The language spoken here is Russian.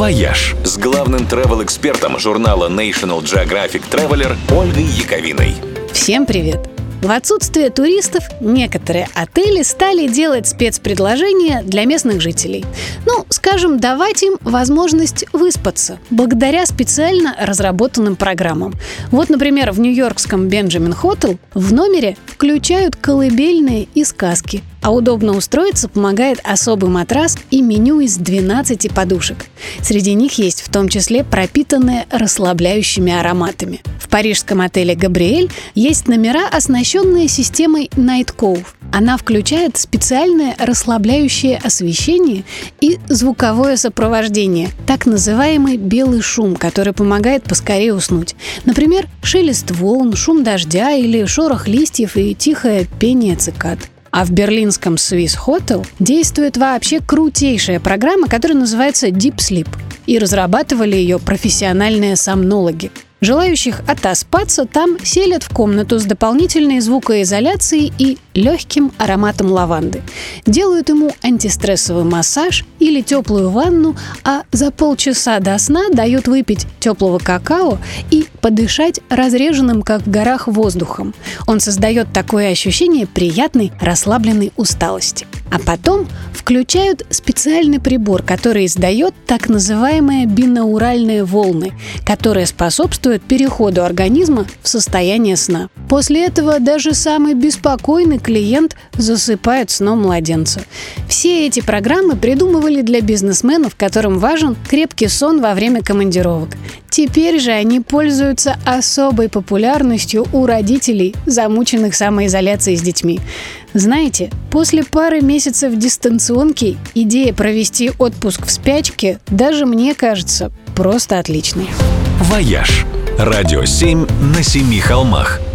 «Вояж» с главным travel-экспертом журнала National Geographic Traveler Ольгой Яковиной. Всем привет! В отсутствие туристов некоторые отели стали делать спецпредложения для местных жителей. Ну, скажем, давать им возможность выспаться благодаря специально разработанным программам. Вот, например, в нью-йоркском Benjamin Hotel в номере включают колыбельные и сказки, а удобно устроиться помогает особый матрас и меню из 12 подушек. Среди них есть в том числе пропитанные расслабляющими ароматами. В парижском отеле «Габриэль» есть номера, оснащенные системой Night Cove. Она включает специальное расслабляющее освещение и звуковое сопровождение, так называемый белый шум, который помогает поскорее уснуть. Например, шелест волн, шум дождя или шорох листьев и тихое пение цикад. А в берлинском Swiss Hotel действует вообще крутейшая программа, которая называется Deep Sleep. И разрабатывали ее профессиональные сомнологи. Желающих отоспаться там селят в комнату с дополнительной звукоизоляцией и легким ароматом лаванды. Делают ему антистрессовый массаж или теплую ванну, а за полчаса до сна дают выпить теплого какао и подышать разреженным, как в горах, воздухом. Он создает такое ощущение приятной, расслабленной усталости. А потом включают специальный прибор, который издает так называемые бинауральные волны, которые способствуют переходу организма в состояние сна. После этого даже самый беспокойный клиент засыпает сном младенца. Все эти программы придумывали для бизнесменов, которым важен крепкий сон во время командировок. Теперь же они пользуются особой популярностью у родителей, замученных самоизоляцией с детьми. Знаете, после пары месяцев дистанционки. Идея провести отпуск в спячке даже мне кажется просто отличной. «Вояж» – радио 7 на семи холмах –